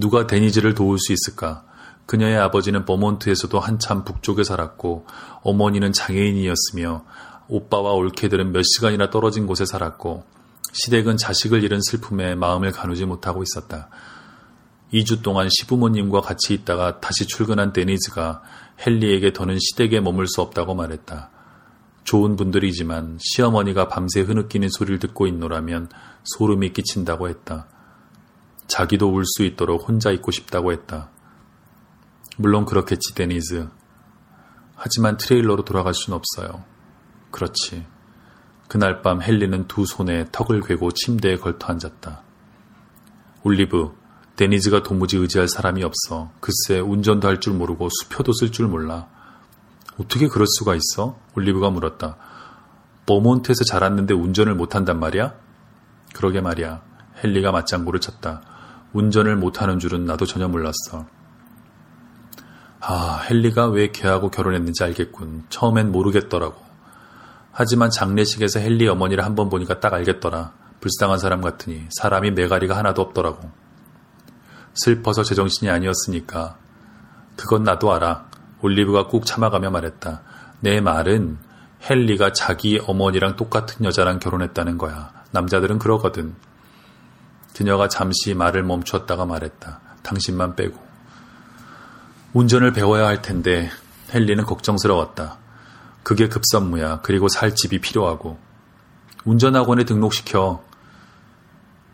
누가 데니즈를 도울 수 있을까? 그녀의 아버지는 버몬트에서도 한참 북쪽에 살았고 어머니는 장애인이었으며 오빠와 올케들은 몇 시간이나 떨어진 곳에 살았고 시댁은 자식을 잃은 슬픔에 마음을 가누지 못하고 있었다. 2주 동안 시부모님과 같이 있다가 다시 출근한 데니즈가 헨리에게 더는 시댁에 머물 수 없다고 말했다. 좋은 분들이지만 시어머니가 밤새 흐느끼는 소리를 듣고 있노라면 소름이 끼친다고 했다. 자기도 울 수 있도록 혼자 있고 싶다고 했다. 물론 그렇겠지, 데니즈. 하지만 트레일러로 돌아갈 순 없어요. 그렇지. 그날 밤 헨리는 두 손에 턱을 괴고 침대에 걸터 앉았다. 올리브, 데니즈가 도무지 의지할 사람이 없어. 글쎄, 운전도 할 줄 모르고 수표도 쓸 줄 몰라. 어떻게 그럴 수가 있어? 올리브가 물었다. 버몬트에서 자랐는데 운전을 못한단 말이야? 그러게 말이야. 헨리가 맞장구를 쳤다. 운전을 못하는 줄은 나도 전혀 몰랐어. 아, 헨리가 왜 걔하고 결혼했는지 알겠군. 처음엔 모르겠더라고. 하지만 장례식에서 헨리 어머니를 한 번 보니까 딱 알겠더라. 불쌍한 사람 같으니 사람이 매가리가 하나도 없더라고. 슬퍼서 제정신이 아니었으니까. 그건 나도 알아. 올리브가 꾹 참아가며 말했다. 내 말은 헨리가 자기 어머니랑 똑같은 여자랑 결혼했다는 거야. 남자들은 그러거든. 그녀가 잠시 말을 멈추었다가 말했다. 당신만 빼고. 운전을 배워야 할 텐데 헨리는 걱정스러웠다. 그게 급선무야. 그리고 살 집이 필요하고. 운전학원에 등록시켜.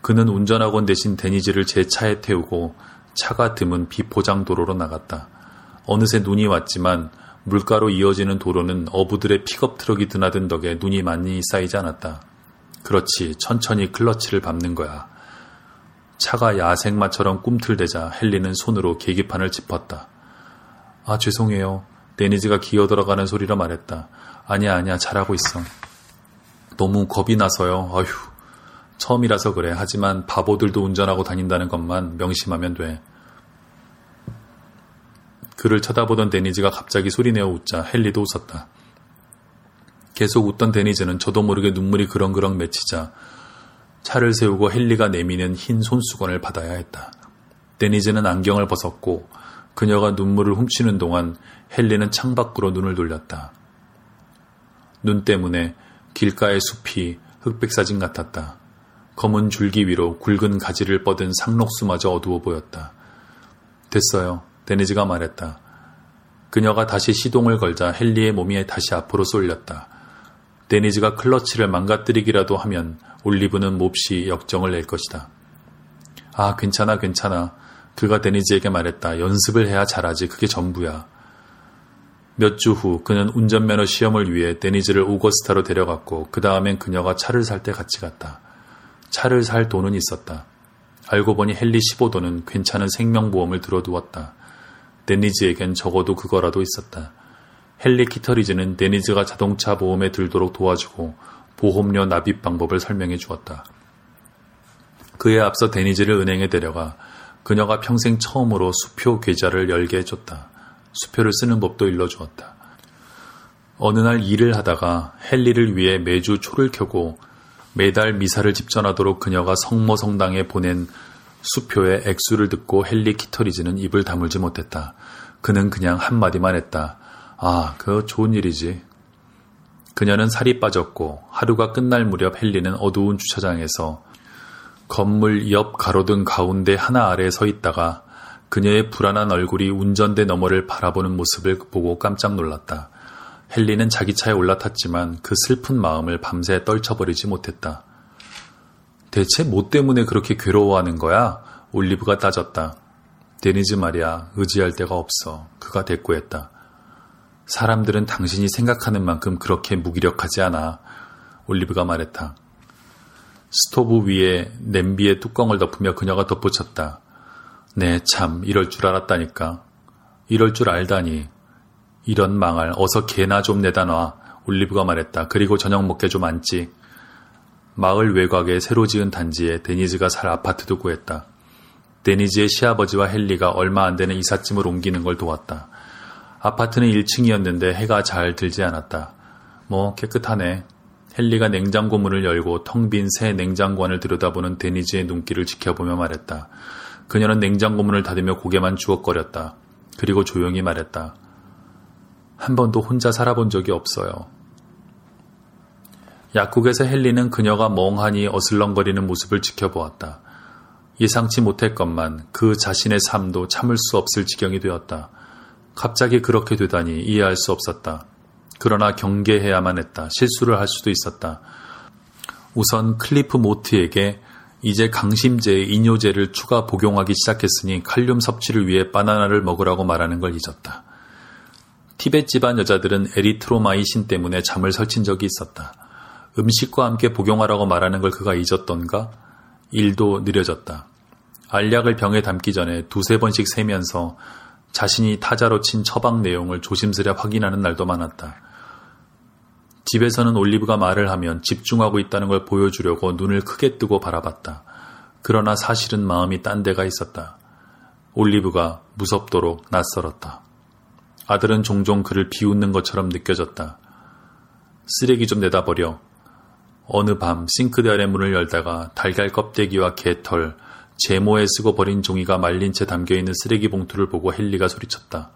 그는 운전학원 대신 데니즈를 제 차에 태우고 차가 드문 비포장 도로로 나갔다. 어느새 눈이 왔지만 물가로 이어지는 도로는 어부들의 픽업 트럭이 드나든 덕에 눈이 많이 쌓이지 않았다. 그렇지, 천천히 클러치를 밟는 거야. 차가 야생마처럼 꿈틀대자 헨리는 손으로 계기판을 짚었다. 아, 죄송해요. 데니즈가 기어 들어가는 소리로 말했다. 아니야, 아니야, 잘하고 있어. 너무 겁이 나서요. 아휴. 처음이라서 그래. 하지만 바보들도 운전하고 다닌다는 것만 명심하면 돼. 그를 쳐다보던 데니즈가 갑자기 소리내어 웃자 헨리도 웃었다. 계속 웃던 데니즈는 저도 모르게 눈물이 그렁그렁 맺히자 차를 세우고 헨리가 내미는 흰 손수건을 받아야 했다. 데니즈는 안경을 벗었고 그녀가 눈물을 훔치는 동안 헨리는 창밖으로 눈을 돌렸다. 눈 때문에 길가의 숲이 흑백 사진 같았다. 검은 줄기 위로 굵은 가지를 뻗은 상록수마저 어두워 보였다. 됐어요. 데니즈가 말했다. 그녀가 다시 시동을 걸자 헨리의 몸이 다시 앞으로 쏠렸다. 데니즈가 클러치를 망가뜨리기라도 하면 올리브는 몹시 역정을 낼 것이다. 아, 괜찮아, 괜찮아. 그가 데니즈에게 말했다. 연습을 해야 잘하지. 그게 전부야. 몇 주 후 그는 운전면허 시험을 위해 데니즈를 오거스타로 데려갔고 그 다음엔 그녀가 차를 살 때 같이 갔다. 차를 살 돈은 있었다. 알고 보니 헨리 티보도는 괜찮은 생명보험을 들어두었다. 데니즈에겐 적어도 그거라도 있었다. 헨리 키터리즈는 데니즈가 자동차 보험에 들도록 도와주고 보험료 납입 방법을 설명해 주었다. 그에 앞서 데니즈를 은행에 데려가 그녀가 평생 처음으로 수표 계좌를 열게 해줬다. 수표를 쓰는 법도 일러주었다. 어느 날 일을 하다가 헨리를 위해 매주 초를 켜고 매달 미사를 집전하도록 그녀가 성모 성당에 보낸 수표의 액수를 듣고 헨리 키터리즈는 입을 다물지 못했다. 그는 그냥 한마디만 했다. 아, 그 좋은 일이지. 그녀는 살이 빠졌고 하루가 끝날 무렵 헨리는 어두운 주차장에서 건물 옆 가로등 가운데 하나 아래 서 있다가 그녀의 불안한 얼굴이 운전대 너머를 바라보는 모습을 보고 깜짝 놀랐다. 헨리는 자기 차에 올라탔지만 그 슬픈 마음을 밤새 떨쳐버리지 못했다. 대체 뭐 때문에 그렇게 괴로워하는 거야? 올리브가 따졌다. 데니즈 말이야, 의지할 데가 없어. 그가 대꾸했다. 사람들은 당신이 생각하는 만큼 그렇게 무기력하지 않아. 올리브가 말했다. 스토브 위에 냄비의 뚜껑을 덮으며 그녀가 덧붙였다. 내, 참, 이럴 줄 알았다니까. 이럴 줄 알다니. 이런 망할, 어서 개나 좀 내다 놔. 올리브가 말했다. 그리고 저녁 먹게 좀 앉지. 마을 외곽에 새로 지은 단지에 데니즈가 살 아파트도 구했다. 데니즈의 시아버지와 헨리가 얼마 안 되는 이삿짐을 옮기는 걸 도왔다. 아파트는 1층이었는데 해가 잘 들지 않았다. 뭐 깨끗하네. 헨리가 냉장고 문을 열고 텅 빈 새 냉장고 안을 들여다보는 데니즈의 눈길을 지켜보며 말했다. 그녀는 냉장고 문을 닫으며 고개만 주걱거렸다. 그리고 조용히 말했다. 한 번도 혼자 살아본 적이 없어요. 약국에서 헨리는 그녀가 멍하니 어슬렁거리는 모습을 지켜보았다. 예상치 못했건만 그 자신의 삶도 참을 수 없을 지경이 되었다. 갑자기 그렇게 되다니 이해할 수 없었다. 그러나 경계해야만 했다. 실수를 할 수도 있었다. 우선 클리프 모트에게 이제 강심제에 이뇨제를 추가 복용하기 시작했으니 칼륨 섭취를 위해 바나나를 먹으라고 말하는 걸 잊었다. 티베츠 집안 여자들은 에리트로마이신 때문에 잠을 설친 적이 있었다. 음식과 함께 복용하라고 말하는 걸 그가 잊었던가? 일도 느려졌다. 알약을 병에 담기 전에 두세 번씩 세면서 자신이 타자로 친 처방 내용을 조심스레 확인하는 날도 많았다. 집에서는 올리브가 말을 하면 집중하고 있다는 걸 보여주려고 눈을 크게 뜨고 바라봤다. 그러나 사실은 마음이 딴 데가 있었다. 올리브가 무섭도록 낯설었다. 아들은 종종 그를 비웃는 것처럼 느껴졌다. 쓰레기 좀 내다 버려. 어느 밤 싱크대 아래 문을 열다가 달걀 껍데기와 개털, 제모에 쓰고 버린 종이가 말린 채 담겨있는 쓰레기 봉투를 보고 헨리가 소리쳤다.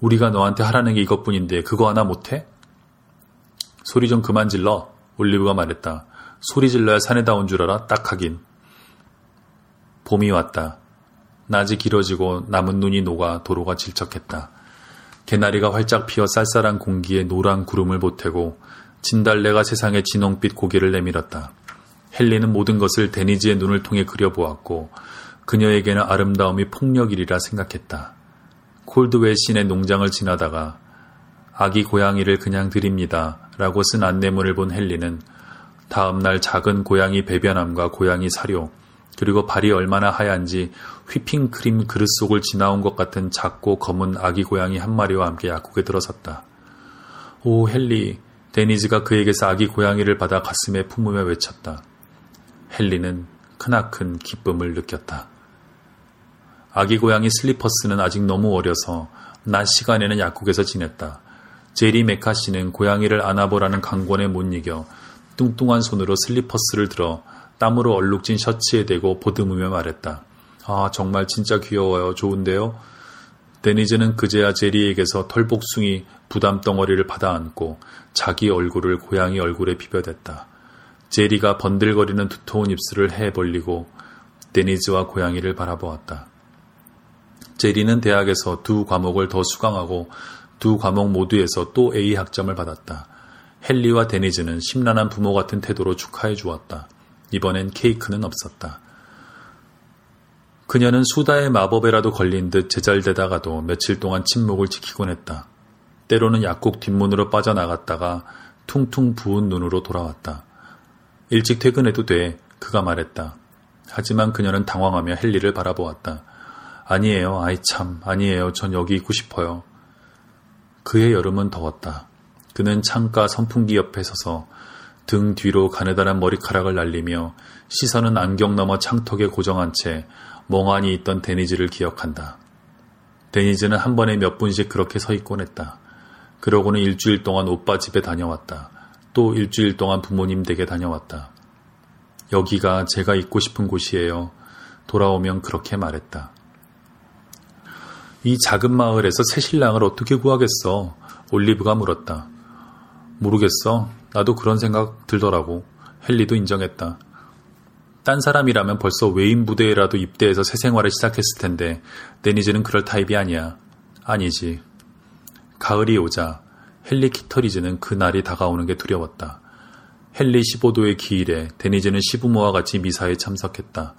우리가 너한테 하라는 게 이것뿐인데 그거 하나 못해? 소리 좀 그만 질러. 올리브가 말했다. 소리 질러야 산에다 온 줄 알아? 딱 하긴. 봄이 왔다. 낮이 길어지고 남은 눈이 녹아 도로가 질척했다. 개나리가 활짝 피어 쌀쌀한 공기에 노란 구름을 보태고 진달래가 세상에 진홍빛 고개를 내밀었다. 헨리는 모든 것을 데니지의 눈을 통해 그려보았고 그녀에게는 아름다움이 폭력이리라 생각했다. 콜드웰 신의 농장을 지나다가 아기 고양이를 그냥 드립니다. 라고 쓴 안내문을 본 헨리는 다음날 작은 고양이 배변함과 고양이 사료, 그리고 발이 얼마나 하얀지 휘핑크림 그릇 속을 지나온 것 같은 작고 검은 아기 고양이 한 마리와 함께 약국에 들어섰다. 오, 헨리, 데니즈가 그에게서 아기 고양이를 받아 가슴에 품으며 외쳤다. 헨리는 크나큰 기쁨을 느꼈다. 아기 고양이 슬리퍼스는 아직 너무 어려서 낮 시간에는 약국에서 지냈다. 제리 메카시는 고양이를 안아보라는 강권에 못 이겨 뚱뚱한 손으로 슬리퍼스를 들어 땀으로 얼룩진 셔츠에 대고 보듬으며 말했다. 아, 정말 진짜 귀여워요. 좋은데요? 데니즈는 그제야 제리에게서 털복숭이 부담 덩어리를 받아 안고 자기 얼굴을 고양이 얼굴에 비벼댔다. 제리가 번들거리는 두터운 입술을 해 벌리고 데니즈와 고양이를 바라보았다. 제리는 대학에서 두 과목을 더 수강하고 두 과목 모두에서 또 A 학점을 받았다. 헨리와 데니즈는 심란한 부모 같은 태도로 축하해 주었다. 이번엔 케이크는 없었다. 그녀는 수다의 마법에라도 걸린 듯 제잘되다가도 며칠 동안 침묵을 지키곤 했다. 때로는 약국 뒷문으로 빠져나갔다가 퉁퉁 부은 눈으로 돌아왔다. 일찍 퇴근해도 돼. 그가 말했다. 하지만 그녀는 당황하며 헨리를 바라보았다. 아니에요. 아이 참. 아니에요. 전 여기 있고 싶어요. 그의 여름은 더웠다. 그는 창가 선풍기 옆에 서서 등 뒤로 가느다란 머리카락을 날리며 시선은 안경 너머 창턱에 고정한 채 멍하니 있던 데니즈를 기억한다. 데니즈는 한 번에 몇 분씩 그렇게 서 있곤 했다. 그러고는 일주일 동안 오빠 집에 다녀왔다. 또 일주일 동안 부모님 댁에 다녀왔다. 여기가 제가 있고 싶은 곳이에요. 돌아오면 그렇게 말했다. 이 작은 마을에서 새 신랑을 어떻게 구하겠어? 올리브가 물었다. 모르겠어. 나도 그런 생각 들더라고. 헨리도 인정했다. 딴 사람이라면 벌써 외인 부대에라도 입대해서 새 생활을 시작했을 텐데 데니즈는 그럴 타입이 아니야. 아니지. 가을이 오자 헨리 키터리즈는 그 날이 다가오는 게 두려웠다. 헨리 15도의 기일에 데니즈는 시부모와 같이 미사에 참석했다.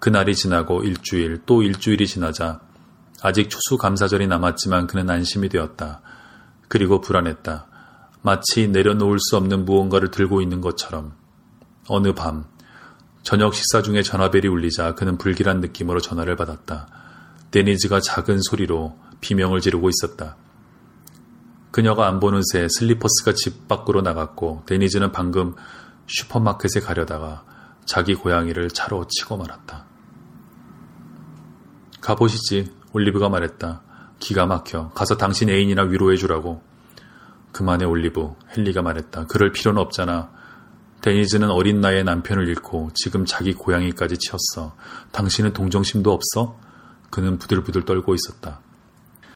그날이 지나고 일주일 또 일주일이 지나자 아직 추수감사절이 남았지만 그는 안심이 되었다. 그리고 불안했다. 마치 내려놓을 수 없는 무언가를 들고 있는 것처럼. 어느 밤, 저녁 식사 중에 전화벨이 울리자 그는 불길한 느낌으로 전화를 받았다. 데니즈가 작은 소리로 비명을 지르고 있었다. 그녀가 안 보는 새 슬리퍼스가 집 밖으로 나갔고 데니즈는 방금 슈퍼마켓에 가려다가 자기 고양이를 차로 치고 말았다. 가보시지. 올리브가 말했다. 기가 막혀. 가서 당신 애인이나 위로해 주라고. 그만해 올리브. 헨리가 말했다. 그럴 필요는 없잖아. 데니즈는 어린 나이에 남편을 잃고 지금 자기 고양이까지 치웠어. 당신은 동정심도 없어? 그는 부들부들 떨고 있었다.